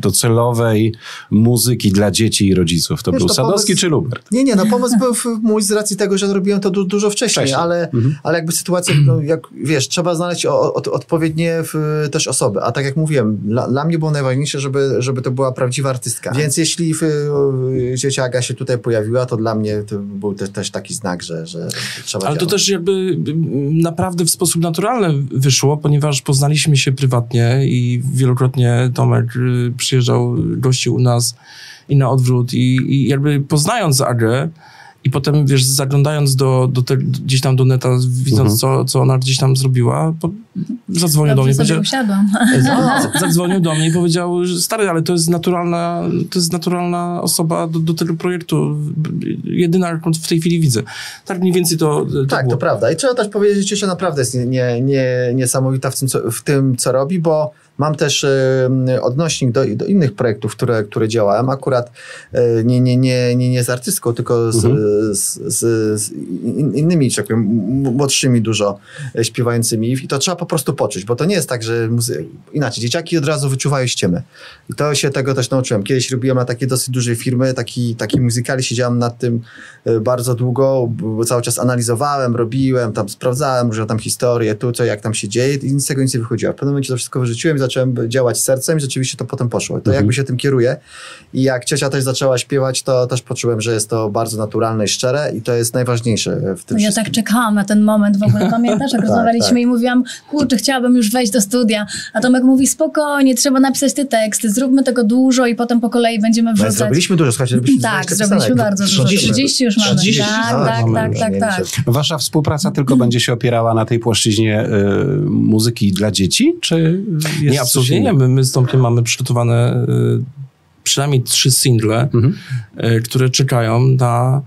Speaker 1: docelowej muzyki dla dzieci i rodziców? To
Speaker 4: Wiesz,
Speaker 1: był
Speaker 4: to
Speaker 1: Sadowski
Speaker 4: pomysł-
Speaker 1: czy Lubert?
Speaker 4: Nie, nie, no pomysł był w- mój z racji tego, że robiłem to du dużo wcześniej,
Speaker 1: Wcześniej.
Speaker 4: Ale,
Speaker 1: Mhm.
Speaker 4: ale jakby sytuacja, no, jak wiesz, trzeba znaleźć o, o, odpowiednie w, też osoby. A tak jak mówiłem, dla, dla mnie było najważniejsze, żeby, żeby to była prawdziwa artystka. Więc jeśli w, ciocia Aga się tutaj pojawiła, to dla mnie to był te, też taki znak, że, że trzeba
Speaker 3: Ale to
Speaker 4: działać.
Speaker 3: też jakby naprawdę w sposób naturalny wyszło, ponieważ poznaliśmy się prywatnie i wielokrotnie Tomek y, przyjeżdżał, gościł u nas i na odwrót i, i jakby poznając Agę i potem, wiesz, zaglądając do, do te, gdzieś tam do neta, widząc,
Speaker 1: Mhm.
Speaker 3: co, co ona gdzieś tam zrobiła, po, zadzwonił do mnie
Speaker 2: Dobrze
Speaker 3: i
Speaker 2: sobie usiadłam.
Speaker 3: zadzwonił do mnie i powiedział, że stary, ale to jest naturalna, to jest naturalna osoba do, do tego projektu. Jedyna, jaką w tej chwili widzę. Tak mniej więcej to, to
Speaker 4: Tak,
Speaker 3: było.
Speaker 4: to prawda. I trzeba też powiedzieć, że Ciesia naprawdę jest nie, nie, nie, niesamowita w tym, co, w tym, co robi, bo mam też e, odnośnik do, do innych projektów, które, które działałem. Akurat e, nie, nie, nie, nie, nie z artystką, tylko z,
Speaker 1: Mhm.
Speaker 4: z, z, z in, innymi, że tak powiem, młodszymi dużo e, śpiewającymi. I to trzeba po prostu poczuć, bo to nie jest tak, że muzy- inaczej, dzieciaki od razu wyczuwają ściemy. I to się tego też nauczyłem. Kiedyś robiłem na takiej dosyć dużej firmy, taki, taki muzykali, siedziałem nad tym e, bardzo długo, bo cały czas analizowałem, robiłem, tam sprawdzałem różne tam historie, tu co, jak tam się dzieje i nic z tego nic nie wychodziło. W pewnym momencie to wszystko wyrzuciłem i zacząłem działać sercem i rzeczywiście to potem poszło. To jakby się tym kieruje i jak ciocia też zaczęła śpiewać, to też poczułem, że jest to bardzo naturalne i szczere i to jest najważniejsze w tym
Speaker 2: No ja
Speaker 4: wszystkim.
Speaker 2: tak czekałam na ten moment w ogóle. *laughs* Pamiętasz, jak rozmawialiśmy
Speaker 4: tak.
Speaker 2: i mówiłam, kurczę, chciałabym już wejść do studia. A Tomek mówi, spokojnie, trzeba napisać te teksty, zróbmy tego dużo i potem po kolei będziemy
Speaker 4: No,
Speaker 2: wrzucać.
Speaker 4: zrobiliśmy dużo, słuchajcie, robiliśmy
Speaker 2: Tak,
Speaker 4: 20
Speaker 2: zrobiliśmy bardzo dużo.
Speaker 4: 30.
Speaker 2: 30 już mamy.
Speaker 3: 30?
Speaker 2: Tak,
Speaker 3: Tak,
Speaker 2: tak,
Speaker 4: mamy
Speaker 2: tak, tak, tak.
Speaker 1: Wasza współpraca tylko będzie się opierała na tej płaszczyźnie y, muzyki dla dzieci, czy jest
Speaker 3: Nie, absolutnie nie. My, my z Tomkiem mamy przygotowane y, przynajmniej trzy single,
Speaker 1: Mhm.
Speaker 3: y, które czekają na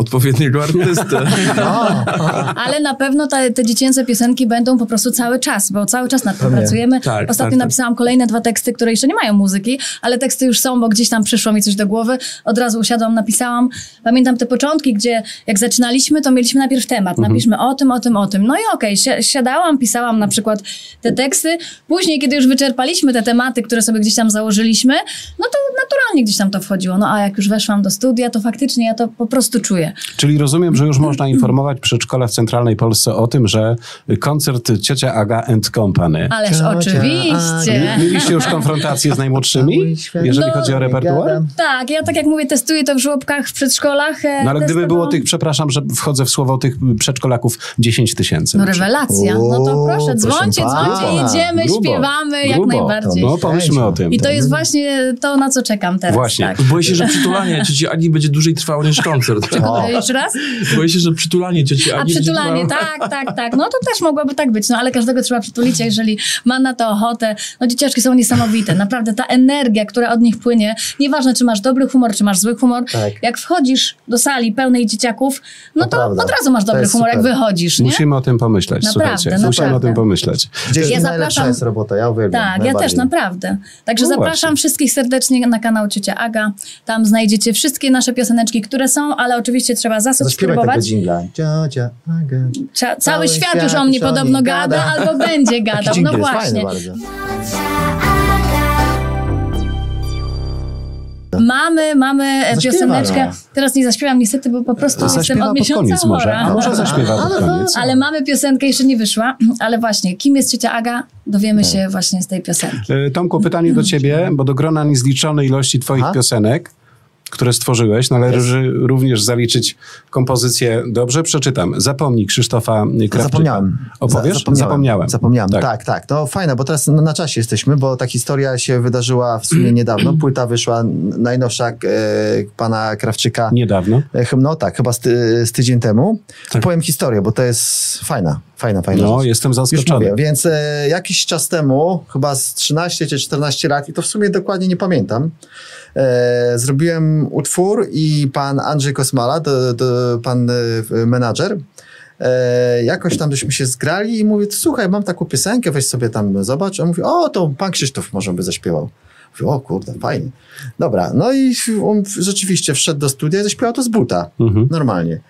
Speaker 3: odpowiedniego artystę. *laughs*
Speaker 2: Ale na pewno te, te dziecięce piosenki będą po prostu cały czas, bo cały czas nad tym pracujemy.
Speaker 3: Tak,
Speaker 2: Ostatnio
Speaker 3: tak, tak.
Speaker 2: napisałam kolejne dwa teksty, które jeszcze nie mają muzyki, ale teksty już są, bo gdzieś tam przyszło mi coś do głowy. Od razu usiadłam, napisałam. Pamiętam te początki, gdzie jak zaczynaliśmy, to mieliśmy najpierw temat.
Speaker 3: Mhm.
Speaker 2: Napiszmy o tym, o tym, o tym. No i okej, si- siadałam, pisałam na przykład te teksty. Później, kiedy już wyczerpaliśmy te tematy, które sobie gdzieś tam założyliśmy, no to naturalnie gdzieś tam to wchodziło. No a jak już weszłam do studia, to faktycznie ja to po prostu czuję.
Speaker 1: Czyli rozumiem, że już można informować przedszkola w centralnej Polsce o tym, że koncert Ciocia Aga and Company.
Speaker 2: Ależ
Speaker 4: Ciocia
Speaker 2: oczywiście.
Speaker 1: Mieliście już konfrontację z najmłodszymi, jeżeli
Speaker 2: No,
Speaker 1: chodzi o repertuar?
Speaker 2: Tak, ja tak jak mówię, testuję to w żłobkach, w przedszkolach. e,
Speaker 1: No ale gdyby było tych, przepraszam, że wchodzę w słowo tych przedszkolaków 10 tysięcy.
Speaker 2: No rewelacja. No to proszę, dzwońcie, dzwońcie, jedziemy,
Speaker 1: Grubo,
Speaker 2: śpiewamy jak
Speaker 1: grubo.
Speaker 2: najbardziej.
Speaker 1: No pomyślmy o tym.
Speaker 2: I to jest właśnie to, na co czekam teraz.
Speaker 1: Właśnie.
Speaker 2: Tak.
Speaker 3: Boję się, że przytulanie cioci Agi będzie dłużej trwało niż koncert.
Speaker 2: O. Jeszcze raz?
Speaker 3: Boję się, że przytulanie cioci
Speaker 2: A przytulanie, tak, *laughs* tak, tak. No to też mogłoby tak być, no ale każdego trzeba przytulić, jeżeli ma na to ochotę. No dzieciaczki są niesamowite. Naprawdę ta energia, która od nich płynie, nieważne czy masz dobry humor, czy masz zły humor,
Speaker 4: Tak.
Speaker 2: jak wchodzisz do sali pełnej dzieciaków, no
Speaker 4: To
Speaker 2: od razu masz dobry humor, jak
Speaker 4: super.
Speaker 2: wychodzisz, nie?
Speaker 1: Musimy o tym pomyśleć,
Speaker 2: Naprawdę,
Speaker 1: słuchajcie. Musimy o tym pomyśleć.
Speaker 4: Gdzieś
Speaker 2: Ja
Speaker 4: najlepsza
Speaker 2: zapraszam-
Speaker 4: jest robota, ja uwielbiam.
Speaker 2: Tak, ja też, naprawdę. Także
Speaker 1: No
Speaker 2: zapraszam
Speaker 1: właśnie.
Speaker 2: wszystkich serdecznie na kanał Ciocia Aga. Tam znajdziecie wszystkie nasze pioseneczki, które są, ale oczywiście trzeba
Speaker 4: Zaśpiewaj tego
Speaker 2: zasubskrybować. Cza- cały
Speaker 4: Cały
Speaker 2: świat
Speaker 4: świat
Speaker 2: już o mnie
Speaker 4: już o
Speaker 2: podobno gada,
Speaker 4: gada.
Speaker 2: albo będzie gadał. No właśnie. Mamy, mamy
Speaker 4: Zaśpiewa,
Speaker 2: pioseneczkę.
Speaker 4: no.
Speaker 2: Teraz nie zaśpiewam niestety, bo po prostu jestem
Speaker 1: Zaśpiewa
Speaker 2: od
Speaker 1: pod
Speaker 2: miesiąca chora.
Speaker 1: A może zaśpiewa pod koniec.
Speaker 2: Ale mamy piosenkę, jeszcze nie wyszła, *clears throat* ale właśnie, kim jest ciocia Aga, dowiemy się właśnie z tej piosenki.
Speaker 1: E, Tomku, pytanie do ciebie, bo do grona niezliczonej ilości twoich
Speaker 4: Aha.
Speaker 1: piosenek, które stworzyłeś, należy również zaliczyć kompozycję. Dobrze, przeczytam. Zapomnij Krzysztofa Krawczyka.
Speaker 4: Zapomniałem.
Speaker 1: Opowiesz?
Speaker 4: Za-
Speaker 1: Zapomniałem.
Speaker 4: Zapomniałem,
Speaker 1: Tak.
Speaker 4: tak. tak, No fajne, bo teraz na, czasie jesteśmy, bo ta historia się wydarzyła w sumie *clears throat* niedawno. Płyta wyszła najnowsza e, pana Krawczyka.
Speaker 1: Niedawno.
Speaker 4: E, No tak, chyba z, z tydzień temu.
Speaker 3: Tak.
Speaker 4: Powiem historię, bo to jest fajna, fajna, fajna
Speaker 1: No,
Speaker 4: rzecz.
Speaker 1: jestem
Speaker 4: Już
Speaker 1: zaskoczony.
Speaker 4: mówię, więc e, jakiś czas temu, chyba z 13 czy 14 lat, i to w sumie dokładnie nie pamiętam, e, zrobiłem utwór i pan Andrzej Kosmala, to, to pan e, menadżer, e, jakoś tam żeśmy się zgrali i mówię, słuchaj, mam taką piosenkę, weź sobie tam zobacz. On mówi, o, to pan Krzysztof może by zaśpiewał. Mówię, o kurde, fajnie. Dobra, no i on rzeczywiście wszedł do studia i zaśpiewał to z buta,
Speaker 1: Mhm.
Speaker 4: normalnie.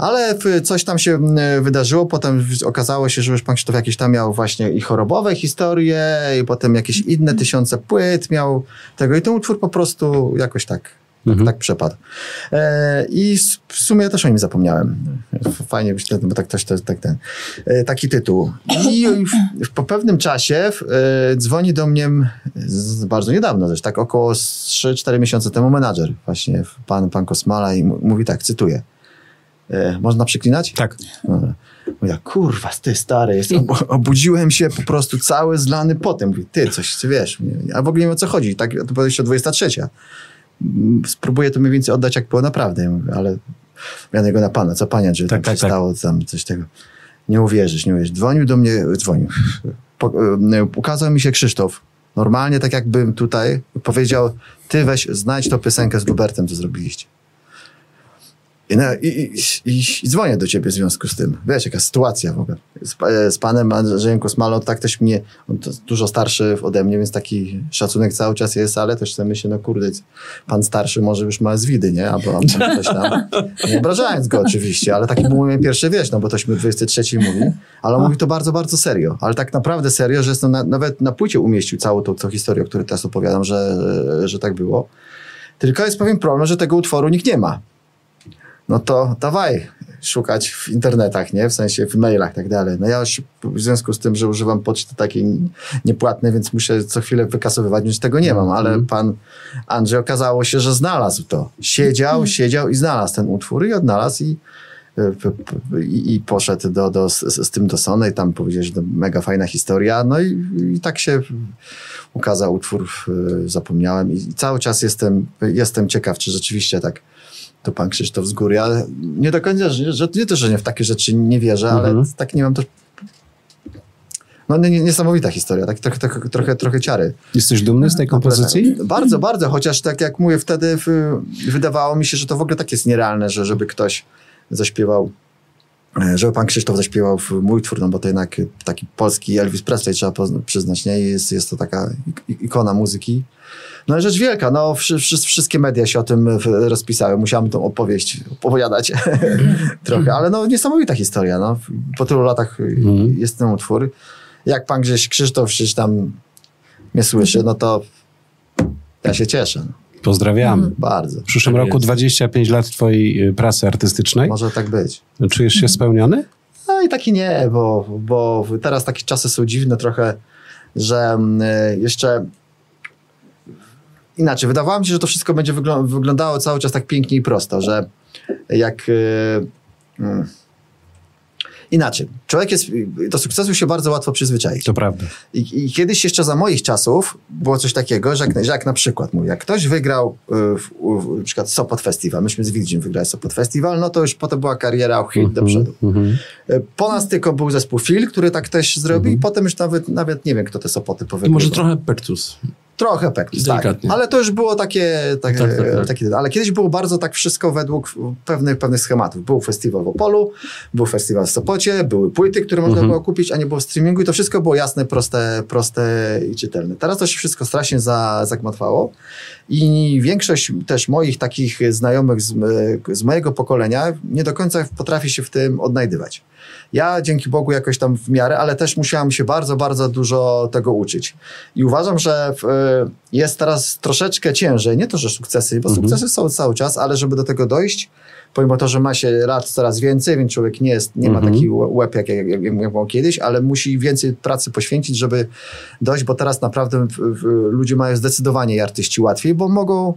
Speaker 4: Ale w- coś tam się mm, wydarzyło, potem w- okazało się, że już pan Krzysztof jakieś tam miał właśnie i chorobowe historie, i potem jakieś inne tysiące płyt miał tego i ten utwór po prostu jakoś tak,
Speaker 1: Mhm.
Speaker 4: tak przepadł. E, I w sumie też o nim zapomniałem. Fajnie, bo tak ktoś to, tak ten, e, taki tytuł. I w- po pewnym czasie e, dzwoni do mnie z, bardzo niedawno, też tak około 3-4 miesiące temu menadżer, właśnie pan, pan Kosmala i mówi tak, cytuję. E, można przeklinać?
Speaker 1: Tak.
Speaker 4: Dobra. Mówię, kurwa, ty stary, jest, ob obudziłem się po prostu cały zlany potem. Mówię, ty, coś, ty wiesz, a w ogóle nie wiem o co chodzi. Tak, to podejście o 23. Mm, Spróbuję to mniej więcej oddać, jak było naprawdę. Mówię, ale miano go na pana, co panie, że
Speaker 1: Tak,
Speaker 4: tak,
Speaker 1: tak,
Speaker 4: się stało, tam coś tego. Nie uwierzysz, nie uwierzysz. Dzwonił do mnie, dzwonił. Po, e, ukazał mi się Krzysztof. Normalnie, tak jakbym tutaj powiedział, ty weź, znajdź tą piosenkę z Lubertem, co zrobiliście. I, no, i, i, i, dzwonię do ciebie w związku z tym. Wiesz, jaka sytuacja w ogóle. Z, z panem Andrzejem Kosmalą, tak też mnie, on dużo starszy ode mnie, więc taki szacunek cały czas jest, ale też sobie myślę, no kurde, pan starszy może już ma zwidy, nie? Albo, albo coś tam. Nie obrażając go oczywiście, ale taki był mój pierwszy wieś, no bo tośmy 23 mówi, ale on mówi to bardzo, bardzo serio. Ale tak naprawdę serio, że jestem na, nawet na płycie umieścił całą tą, tą historię, o której teraz opowiadam, że, że tak było. Tylko jest pewien problem, że tego utworu nikt nie ma no to dawaj szukać w internetach, nie? W sensie w mailach i tak dalej. No ja w związku z tym, że używam poczty takiej niepłatnej, więc muszę co chwilę wykasowywać, więc tego nie mam, ale pan Andrzej okazało się, że znalazł to. Siedział, siedział i znalazł ten utwór i odnalazł i i, i poszedł do, do, z, z, tym do Sony i tam powiedział, że to mega fajna historia. No i, i tak się ukazał utwór, zapomniałem i cały czas jestem, jestem ciekaw, czy rzeczywiście tak to pan Krzysztof z góry, ale nie do końca, że, że nie to, że nie w takie rzeczy nie wierzę, ale mhm. tak nie mam też no niesamowita historia, tak trochę, trochę, trochę, trochę ciary.
Speaker 1: Jesteś dumny z tej kompozycji?
Speaker 4: Bardzo, bardzo, chociaż tak jak mówię, wtedy wydawało mi się, że to w ogóle tak jest nierealne, że żeby ktoś zaśpiewał, e, żeby pan Krzysztof zaśpiewał w mój twór, no bo to jednak taki polski Elvis Presley trzeba przyznać, nie? Jest, jest to taka ikona muzyki. No rzecz wielka, no wszystkie media się o tym rozpisały, musiałem tą opowieść opowiadać *laughs* trochę, ale no niesamowita historia, no. Po tylu latach mm. jest ten utwór. Jak pan gdzieś Krzysztof gdzieś tam mnie słyszy, no to ja się cieszę. No.
Speaker 1: Pozdrawiamy. Mm.
Speaker 4: Bardzo.
Speaker 1: W przyszłym tak roku jest. 25 lat twojej y, pracy artystycznej.
Speaker 4: Może tak być.
Speaker 1: Czujesz się spełniony?
Speaker 4: No i taki nie, bo, bo teraz takie czasy są dziwne trochę, że mm, y, jeszcze inaczej. Wydawało mi się, że to wszystko będzie wyglądało cały czas tak pięknie i prosto, że jak... Yy, inaczej. Człowiek jest, do sukcesu się bardzo łatwo przyzwyczaić.
Speaker 1: To prawda.
Speaker 4: I, I, kiedyś jeszcze za moich czasów było coś takiego, że jak, że jak na przykład, mówię, jak ktoś wygrał y, w, w, na przykład Sopot Festival, myśmy z Wildzim wygrali Sopot Festival, no to już potem była kariera hit mm -hmm, do przodu. Mm -hmm. Po nas tylko był zespół Phil, który tak też zrobił mm -hmm. i potem już nawet, nawet nie wiem, kto te Sopoty powiedział.
Speaker 3: I może trochę Pektus.
Speaker 4: Trochę pektus, tak. Ale to już było takie, takie, tak, tak, tak. takie, ale kiedyś było bardzo tak wszystko według pewnych, pewnych schematów. Był festiwal w Opolu, był festiwal w Sopocie, były płyty, które można mhm. było kupić, a nie było streamingu i to wszystko było jasne, proste, proste i czytelne. Teraz to się wszystko strasznie za, zagmatwało i większość też moich takich znajomych z, z mojego pokolenia nie do końca potrafi się w tym odnajdywać. Ja dzięki Bogu jakoś tam w miarę, ale też musiałam się bardzo, bardzo dużo tego uczyć. I uważam, że w, jest teraz troszeczkę ciężej, nie to, że sukcesy, bo mhm. sukcesy są cały czas, ale żeby do tego dojść, pomimo to, że ma się lat coraz więcej, więc człowiek nie, jest, nie ma mhm. taki łeb jak, jak, jak, jak miał kiedyś, ale musi więcej pracy poświęcić, żeby dojść, bo teraz naprawdę w, w, ludzie mają zdecydowanie i artyści łatwiej, bo mogą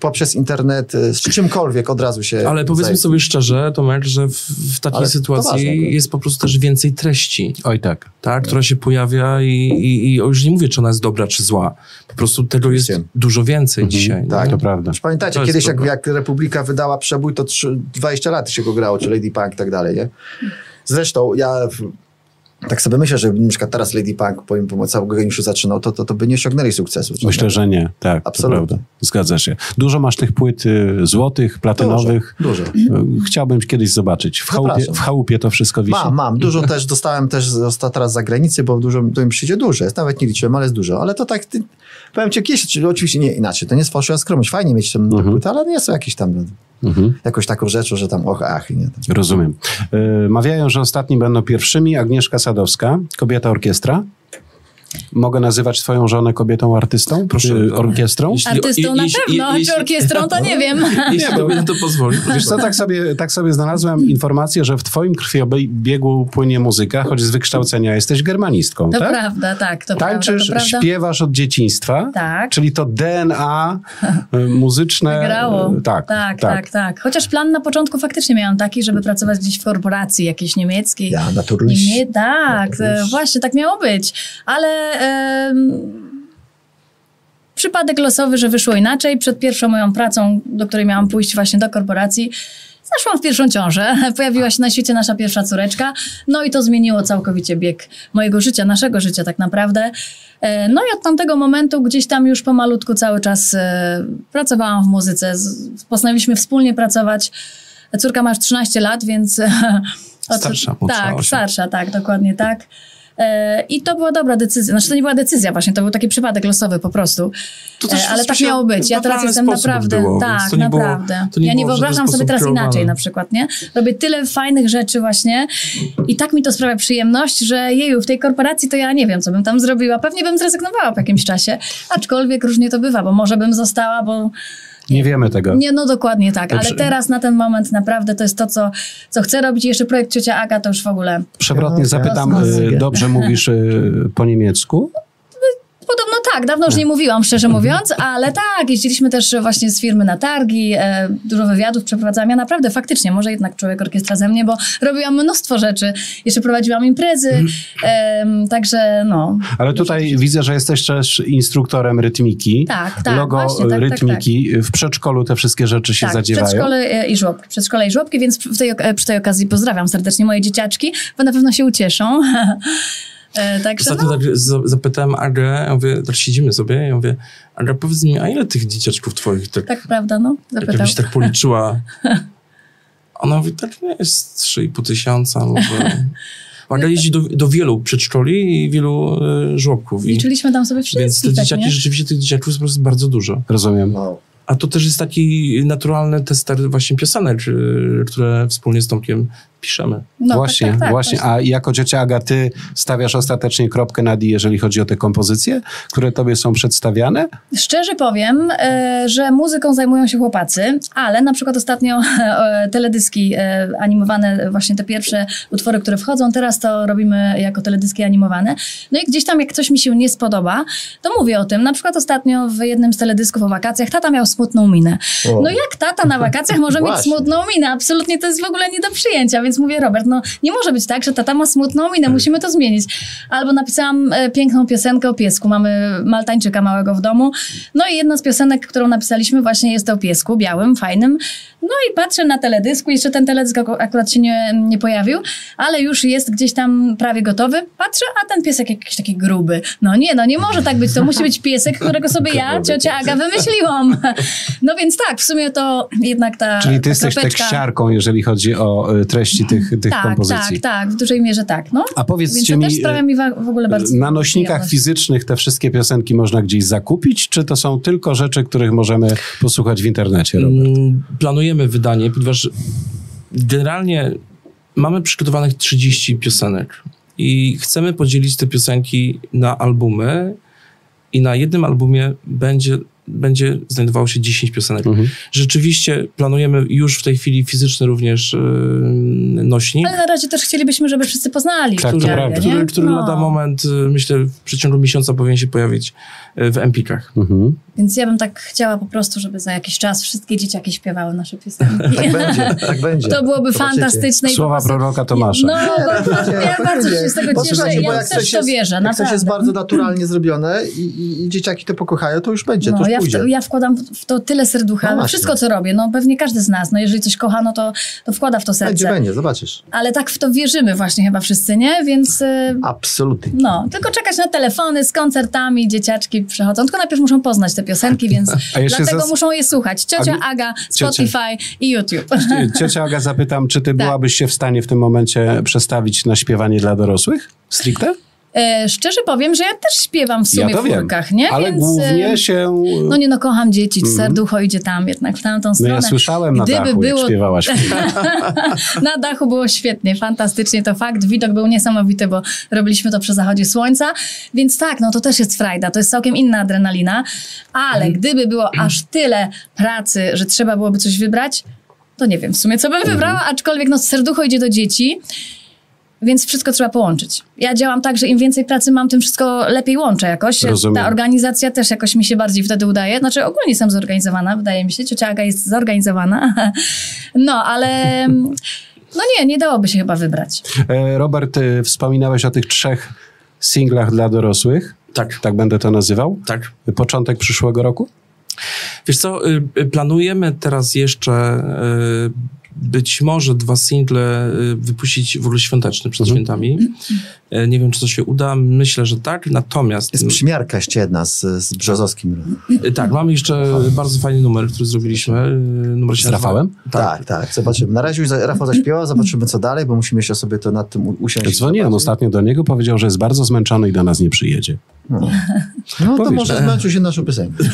Speaker 4: poprzez internet y, z czymkolwiek od razu się.
Speaker 3: Ale powiedzmy zajdzie. sobie szczerze, Tomek, że w, w takiej Ale sytuacji ważne, jest po prostu też więcej treści.
Speaker 1: Oj tak.
Speaker 3: Tak, która się pojawia i, i, i już nie mówię, czy ona jest dobra, czy zła. Po prostu tego jest dużo więcej mhm. dzisiaj.
Speaker 1: Tak, to prawda.
Speaker 4: Już pamiętacie, to kiedyś jak, jak Republika wydała przebój, to 3, 20 lat się go grało, czy Lady Punk i tak dalej, nie? Zresztą ja tak sobie myślę, że na przykład teraz Lady Punk pomimo pomocy całego geniuszu zaczynał, to, to, to by nie osiągnęli sukcesu.
Speaker 1: Myślę, że nie. Tak, Absolutnie. Zgadza się. Dużo masz tych płyt y, złotych, platynowych.
Speaker 4: Dużo, dużo.
Speaker 1: Y, chciałbym kiedyś zobaczyć. W chałupie, w chałupie to wszystko wisi.
Speaker 4: Mam, mam. Dużo też dostałem też teraz z zagranicy, bo dużo, to mi przyjdzie dużo. Jest, nawet nie liczyłem, ale jest dużo. Ale to tak, ty, powiem ci, jakieś, oczywiście nie inaczej. To nie jest fałszywa skromność. Fajnie mieć tę mhm. płytę, ale nie są jakieś tam Mhm. Jakąś taką rzeczą, że tam och, ach. Nie, tam.
Speaker 1: Rozumiem. Yy, mawiają, że ostatni będą pierwszymi Agnieszka Sadowska, kobieta orkiestra. Mogę nazywać twoją żonę kobietą artystą?
Speaker 3: Proszę.
Speaker 2: orkiestrą? Jeśli, artystą na pewno, jeśli, czy orkiestrą to nie wiem. *laughs*
Speaker 3: Jeśli nie, bo, to pozwoli.
Speaker 1: Wiesz co, tak sobie, tak sobie znalazłem informację, że w twoim krwiobiegu płynie muzyka, choć z wykształcenia jesteś germanistką,
Speaker 2: To
Speaker 1: tak?
Speaker 2: prawda, tak, to
Speaker 1: Tańczysz,
Speaker 2: prawda, to
Speaker 1: prawda. śpiewasz od dzieciństwa,
Speaker 2: tak.
Speaker 1: czyli to DNA y, muzyczne.
Speaker 2: Grało.
Speaker 1: Y, tak,
Speaker 2: tak, tak, tak, tak. Chociaż plan na początku faktycznie miałam taki, żeby pracować gdzieś w korporacji jakiejś niemieckiej.
Speaker 4: Ja, naturalnie.
Speaker 2: Nie, tak, właśnie tak miało być. Ale przypadek losowy, że wyszło inaczej. Przed pierwszą moją pracą, do której miałam pójść właśnie do korporacji, Zaszłam w pierwszą ciążę, *laughs* pojawiła się na świecie nasza pierwsza córeczka, no i to zmieniło całkowicie bieg mojego życia, naszego życia tak naprawdę. E, No i od tamtego momentu gdzieś tam już pomalutku cały czas e, pracowałam w muzyce. Postanowiliśmy wspólnie pracować. Córka ma już 13 lat, więc... *laughs* od-
Speaker 3: Starsza, młodsza,
Speaker 2: Tak, starsza, tak, dokładnie tak. E, I to była dobra decyzja. Znaczy, to nie była decyzja właśnie, to był taki przypadek losowy po prostu. E, Ale
Speaker 3: w
Speaker 2: tak miało być. Ja teraz jestem naprawdę.
Speaker 3: było,
Speaker 2: tak,
Speaker 3: nie było-
Speaker 2: naprawdę.
Speaker 3: to nie
Speaker 2: ja nie
Speaker 3: było w
Speaker 2: wyobrażam sobie teraz
Speaker 3: kierowane.
Speaker 2: inaczej na przykład, nie? Robię tyle fajnych rzeczy właśnie i tak mi to sprawia przyjemność, że jeju, w tej korporacji to ja nie wiem, co bym tam zrobiła. Pewnie bym zrezygnowała po jakimś czasie, aczkolwiek różnie to bywa, bo może bym została, bo
Speaker 1: Nie wiemy tego.
Speaker 2: nie, no dokładnie tak, ale teraz na ten moment naprawdę to jest to, co, co chcę robić. I jeszcze projekt Ciocia Aga to już w ogóle
Speaker 1: Przewrotnie
Speaker 4: No,
Speaker 1: zapytam,
Speaker 2: kosmos.
Speaker 1: y, dobrze mówisz y, po niemiecku?
Speaker 2: Podobno tak, dawno już nie mówiłam, szczerze mówiąc, ale tak, jeździliśmy też właśnie z firmy na targi, e, dużo wywiadów przeprowadzałam. Ja naprawdę, faktycznie, może jednak człowiek orkiestra ze mnie, bo robiłam mnóstwo rzeczy. Jeszcze prowadziłam imprezy, em, także no.
Speaker 1: Ale tutaj widzę, że jesteś też instruktorem rytmiki.
Speaker 2: Tak, tak,
Speaker 1: Logo
Speaker 2: właśnie, tak, tak,
Speaker 1: rytmiki. W przedszkolu te wszystkie rzeczy się
Speaker 2: tak,
Speaker 1: zadziewają.
Speaker 2: przedszkole e, i żłobki, przedszkole i żłobki, więc w tej, e, przy tej okazji pozdrawiam serdecznie moje dzieciaczki, bo na pewno się ucieszą. *laughs* E, Także
Speaker 3: Ostatnio
Speaker 2: no,
Speaker 3: tak za- zapytałem Agę, ja mówię, tak siedzimy sobie, ja mówię, Aga, powiedz mi, a ile tych dzieciaczków twoich tak,
Speaker 2: tak prawda, no, zapytał.
Speaker 3: jakbyś tak policzyła? *laughs* Ona mówi, tak nie, jest 3,5 tysiąca może. *laughs* Aga jeździ do, do wielu przedszkoli i wielu e, żłobków. I,
Speaker 2: Liczyliśmy tam sobie
Speaker 3: więc te
Speaker 2: wszystkich, tak,
Speaker 3: dzieciaki,
Speaker 2: nie?
Speaker 3: rzeczywiście tych dzieciaków jest po prostu bardzo dużo.
Speaker 1: Rozumiem.
Speaker 4: Wow.
Speaker 3: A to też jest taki naturalny tester właśnie piosenek, y, które wspólnie z Tomkiem piszemy.
Speaker 2: No, tak,
Speaker 1: właśnie,
Speaker 2: tak, tak,
Speaker 1: właśnie. A jako ciocia Aga, ty stawiasz ostatecznie kropkę nad i, jeżeli chodzi o te kompozycje, które tobie są przedstawiane?
Speaker 2: Szczerze powiem, e, że muzyką zajmują się chłopacy, ale na przykład ostatnio *laughs* e, teledyski e, animowane, właśnie te pierwsze utwory, które wchodzą, teraz to robimy jako teledyski animowane. No i gdzieś tam, jak coś mi się nie spodoba, to mówię o tym. Na przykład ostatnio w jednym z teledysków o wakacjach tata miał smutną minę.
Speaker 4: O.
Speaker 2: No jak tata na wakacjach może mieć smutną minę? Absolutnie to jest w ogóle nie do przyjęcia, więc mówię, Robert, no nie może być tak, że tata ma smutną minę, musimy to zmienić. Albo napisałam e, piękną piosenkę o piesku. Mamy Maltańczyka małego w domu. No i jedna z piosenek, którą napisaliśmy właśnie jest o piesku, białym, fajnym. No i patrzę na teledysku, jeszcze ten teledysk aku- akurat się nie, nie pojawił, ale już jest gdzieś tam prawie gotowy. Patrzę, a ten piesek jakiś taki gruby. No nie, no nie może tak być, to musi być piesek, którego sobie ja, ciocia Aga wymyśliłam. No więc tak, w sumie to jednak ta
Speaker 1: Czyli ty
Speaker 2: ta
Speaker 1: jesteś
Speaker 2: kropeczka-
Speaker 1: tekściarką, jeżeli chodzi o y, treści tych, tych
Speaker 2: tak,
Speaker 1: kompozycji.
Speaker 2: tak, tak, w dużej mierze tak. No.
Speaker 1: A powiedzcie
Speaker 2: Więc to
Speaker 1: mi,
Speaker 2: też sprawia mi w ogóle bardzo
Speaker 1: Na nośnikach
Speaker 2: przyjemność.
Speaker 1: fizycznych te wszystkie piosenki można gdzieś zakupić, czy to są tylko rzeczy, których możemy posłuchać w internecie? Robert?
Speaker 3: Mm, Planujemy wydanie, ponieważ generalnie mamy przygotowanych 30 piosenek i chcemy podzielić te piosenki na albumy i na jednym albumie będzie, będzie znajdowało się 10 piosenek.
Speaker 1: Mhm.
Speaker 3: Rzeczywiście planujemy już w tej chwili fizyczny również nośnik.
Speaker 2: Ale na razie też chcielibyśmy, żeby wszyscy poznali.
Speaker 1: Tak, to prawda.
Speaker 3: który, który
Speaker 2: No.
Speaker 3: lada moment, y, myślę, w przeciągu miesiąca powinien się pojawić y, w Empikach.
Speaker 1: Mhm.
Speaker 2: Więc ja bym tak chciała po prostu, żeby za jakiś czas wszystkie dzieciaki śpiewały nasze piosenki. *laughs*
Speaker 4: Tak będzie, tak będzie.
Speaker 2: To byłoby
Speaker 4: Zobaczycie.
Speaker 2: fantastyczne.
Speaker 1: Słowa
Speaker 2: prostu-
Speaker 1: proroka Tomasza.
Speaker 2: No, bo, ja
Speaker 4: tak
Speaker 2: bardzo
Speaker 4: będzie.
Speaker 2: się z tego cieszę. Ja
Speaker 4: jak
Speaker 2: też w to
Speaker 4: jest-
Speaker 2: wierzę,
Speaker 4: Jak coś jest bardzo naturalnie zrobione i, i, i dzieciaki to pokochają, to już będzie, to
Speaker 2: No,
Speaker 4: już
Speaker 2: ja, w
Speaker 4: pójdzie.
Speaker 2: to, ja wkładam w to tyle serducha.
Speaker 4: No
Speaker 2: No wszystko, co robię, no pewnie każdy z nas, no jeżeli coś kocha, no to, to wkłada w to serce.
Speaker 4: Będzie, będzie, zobaczysz.
Speaker 2: Ale tak w to wierzymy właśnie chyba wszyscy, nie? Więc y,
Speaker 4: Absolutnie.
Speaker 2: no, tylko czekać na telefony z koncertami, dzieciaczki przychodzą. Tylko najpierw muszą poznać te piosenki, więc *laughs* dlatego
Speaker 1: zas-
Speaker 2: muszą je słuchać. Ciocia Aga,
Speaker 1: Ciocia-
Speaker 2: Spotify i YouTube. *laughs*
Speaker 1: Ciocia Aga, zapytam, czy ty
Speaker 2: Tak.
Speaker 1: byłabyś się w stanie w tym momencie przestawić na śpiewanie dla dorosłych? Stricte?
Speaker 2: E, szczerze powiem, że ja też śpiewam w sumie
Speaker 1: ja
Speaker 2: w
Speaker 1: wiem.
Speaker 2: chórkach, nie?
Speaker 1: Ale
Speaker 2: Więc,
Speaker 1: głównie się...
Speaker 2: No nie no, kocham dzieci, serducho idzie tam jednak w tamtą
Speaker 1: No
Speaker 2: stronę.
Speaker 1: ja słyszałem na
Speaker 2: Gdyby
Speaker 1: dachu,
Speaker 2: było-
Speaker 1: jak śpiewałaś. *laughs*
Speaker 2: Na dachu było świetnie, fantastycznie to fakt. Widok był niesamowity, bo robiliśmy to przy zachodzie słońca. Więc tak, no to też jest frajda, to jest całkiem inna adrenalina. Ale
Speaker 1: Mhm.
Speaker 2: gdyby było aż tyle pracy, że trzeba byłoby coś wybrać, to nie wiem w sumie, co bym
Speaker 1: Mhm.
Speaker 2: wybrała, aczkolwiek no serducho idzie do dzieci. Więc wszystko trzeba połączyć. Ja działam tak, że im więcej pracy mam, tym wszystko lepiej łączę jakoś.
Speaker 1: Rozumiem.
Speaker 2: Ta organizacja też jakoś mi się bardziej wtedy udaje. Znaczy ogólnie jestem zorganizowana, wydaje mi się. Ciocia Aga jest zorganizowana. *laughs* No, ale no nie, nie dałoby się chyba wybrać.
Speaker 1: E, Robert, e, wspominałeś o tych trzech singlach dla dorosłych.
Speaker 3: Tak,
Speaker 1: Tak będę to nazywał.
Speaker 3: tak.
Speaker 1: Początek przyszłego roku?
Speaker 3: Wiesz co, y, planujemy teraz jeszcze y, być może dwa single y, wypuścić w ogóle świąteczne przed świętami. E, Nie wiem, czy to się uda. Myślę, że tak. Natomiast
Speaker 4: Jest przymiarka jeszcze jedna z, z Brzozowskim.
Speaker 3: y, tak, mamy jeszcze bardzo fajny numer, który zrobiliśmy. y, Numer się
Speaker 1: Z
Speaker 3: nazywa-
Speaker 1: Rafałem?
Speaker 4: Tak, tak, zobaczymy. Na razie Rafał zaśpiewał, zobaczymy co dalej, bo musimy jeszcze sobie to nad tym usiąść.
Speaker 1: Dzwoniłem ostatnio do niego, powiedział, że jest bardzo zmęczony i do nas nie przyjedzie.
Speaker 4: No, no to może zmęczył się naszą piosenkę.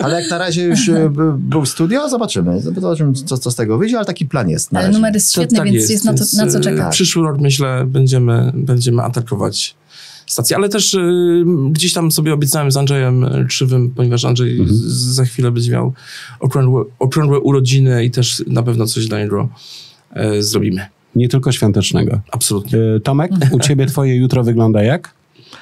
Speaker 4: Ale jak na razie już y, by- był studio, zobaczymy. Zobaczymy, co, co z tego wyjdzie, ale taki plan jest. Na
Speaker 2: Ale
Speaker 4: razie.
Speaker 2: numer jest świetny,
Speaker 3: tak
Speaker 2: więc jest, na, to, na co
Speaker 3: y,
Speaker 2: czekać.
Speaker 3: Przyszły rok, myślę, będziemy, będziemy atakować stację, ale też y, gdzieś tam sobie obiecałem z Andrzejem Krzywym, ponieważ Andrzej z, za chwilę będzie miał okrągłe, okrągłe urodziny i też na pewno coś dla niego e, zrobimy.
Speaker 1: Nie tylko świątecznego.
Speaker 3: Absolutnie.
Speaker 1: E, Tomek, u ciebie twoje jutro wygląda jak?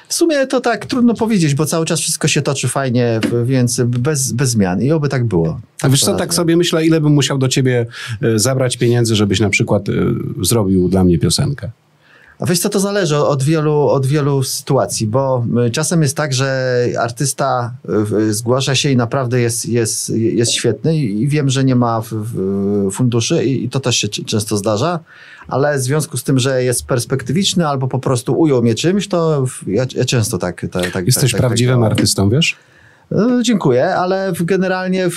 Speaker 4: W sumie to tak trudno powiedzieć, bo cały czas wszystko się toczy fajnie, więc bez, bez zmian. I oby tak było.
Speaker 1: A wiesz co, tak sobie myślę, ile bym musiał do ciebie e, zabrać pieniędzy, żebyś na przykład e, zrobił dla mnie piosenkę.
Speaker 4: A wiesz co, to zależy od wielu, od wielu sytuacji, bo czasem jest tak, że artysta y, zgłasza się i naprawdę jest, jest, jest świetny i wiem, że nie ma funduszy i, to też się często zdarza, ale w związku z tym, że jest perspektywiczny albo po prostu ujął mnie czymś, to ja, ja często tak... tak, tak
Speaker 1: Jesteś
Speaker 4: tak,
Speaker 1: prawdziwym
Speaker 4: tak działam.
Speaker 1: artystą, wiesz?
Speaker 4: E, Dziękuję, ale generalnie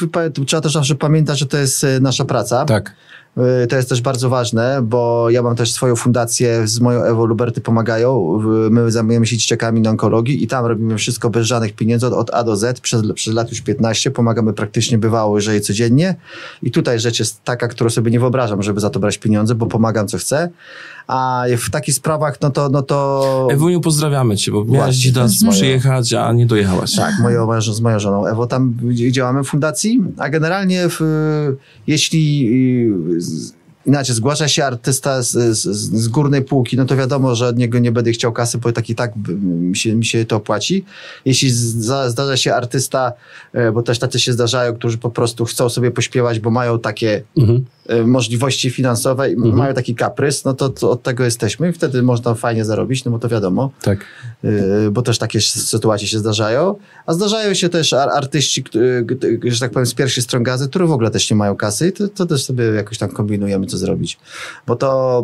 Speaker 4: trzeba też zawsze pamiętać, że to jest e, nasza praca.
Speaker 1: Tak.
Speaker 4: Y, To jest też bardzo ważne, bo ja mam też swoją fundację z moją Ewą Luberty Pomagają. My zajmujemy się dzieciakami na onkologii i tam robimy wszystko bez żadnych pieniędzy od, od A do Z przez, przez lat już 15. Pomagamy praktycznie bywało, jeżeli codziennie. I tutaj rzecz jest taka, którą sobie nie wyobrażam, żeby za to brać pieniądze, bo pomagam co chcę. A w takich sprawach, no to... No to
Speaker 3: Ewuniu, pozdrawiamy cię, bo miałaś
Speaker 4: Właśnie,
Speaker 3: dziś do nas przyjechać, a nie dojechałaś.
Speaker 4: Tak, moją, z moją żoną Ewo tam działamy w fundacji, a generalnie w, jeśli y, z- inaczej zgłasza się artysta z, z, z górnej półki, no to wiadomo, że od niego nie będę chciał kasy, bo tak i tak mi się, mi się to opłaci. Jeśli zda, zdarza się artysta, e, bo też tacy się zdarzają, którzy po prostu chcą sobie pośpiewać, bo mają takie
Speaker 1: Mhm.
Speaker 4: E, możliwości finansowe i mają taki kaprys, no to, to od tego jesteśmy i wtedy można fajnie zarobić, no bo to wiadomo.
Speaker 1: Tak.
Speaker 4: Yy, bo też takie sytuacje się zdarzają. A zdarzają się też ar- artyści, y, że tak powiem, z pierwszej strony gazy, które w ogóle też nie mają kasy i to, to też sobie jakoś tam kombinujemy, co zrobić. Bo to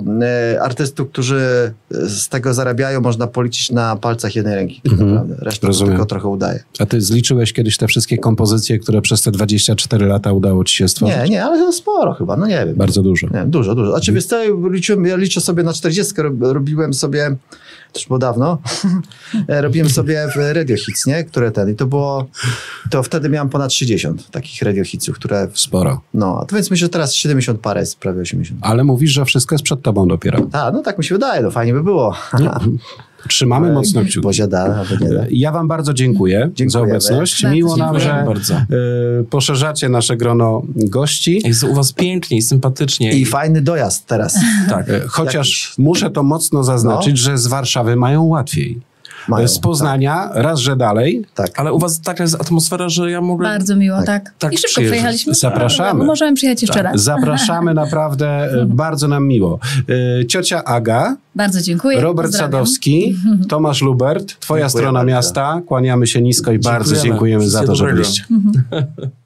Speaker 4: y, artystów, którzy y, z tego zarabiają, można policzyć na palcach jednej ręki, tak
Speaker 1: Mhm.
Speaker 4: naprawdę. Reszta tylko trochę udaje.
Speaker 1: A ty zliczyłeś kiedyś te wszystkie kompozycje, które przez te 24 lata udało ci się stworzyć?
Speaker 4: Nie, nie, ale to sporo chyba, no nie wiem.
Speaker 1: Bardzo dużo.
Speaker 4: Nie, dużo, dużo. Znaczy, wiesz co, liczyłem, ja liczę sobie na 40, rob- robiłem sobie, to już było dawno, *laughs* robiłem sobie w radio hits, nie? Które ten, i to było, to wtedy miałem ponad 60 takich radio hitsów, które,
Speaker 1: Sporo.
Speaker 4: no, a to więc myślę, że teraz 70 parę jest, prawie 80.
Speaker 1: Ale mówisz, że wszystko jest przed tobą dopiero.
Speaker 4: A, no tak mi się wydaje, no fajnie by było. *laughs*
Speaker 1: Trzymamy mocno kciuki.
Speaker 4: Bo się da, albo nie da.
Speaker 1: Ja wam bardzo dziękuję za obecność.
Speaker 2: Bardzo
Speaker 1: Miło nam, że
Speaker 3: bardzo.
Speaker 1: y, poszerzacie nasze grono gości.
Speaker 3: Jest u was pięknie i sympatycznie.
Speaker 4: I fajny dojazd teraz.
Speaker 3: tak.
Speaker 1: E, Chociaż
Speaker 4: Jakiś.
Speaker 1: muszę to mocno zaznaczyć, że z Warszawy mają łatwiej.
Speaker 4: Mają,
Speaker 1: z Poznania raz, że dalej.
Speaker 4: Tak. tak.
Speaker 3: Ale u was taka jest atmosfera, że ja mogę...
Speaker 2: Bardzo miło, tak.
Speaker 3: tak
Speaker 2: I szybko
Speaker 3: przyjeżdżać.
Speaker 2: przejechaliśmy.
Speaker 1: Zapraszamy.
Speaker 2: No, Możemy przyjechać jeszcze raz.
Speaker 1: Zapraszamy *laughs* naprawdę, e, bardzo nam miło. E, Ciocia Aga,
Speaker 2: Bardzo dziękuję.
Speaker 1: Robert
Speaker 2: Pozdrawiam.
Speaker 1: Sadowski, *laughs* Tomasz Lubert, twoja
Speaker 4: Dziękuję
Speaker 1: strona
Speaker 4: bardzo.
Speaker 1: miasta. Kłaniamy się nisko i bardzo
Speaker 3: Dziękujemy.
Speaker 1: dziękujemy za to, że byliście. *laughs*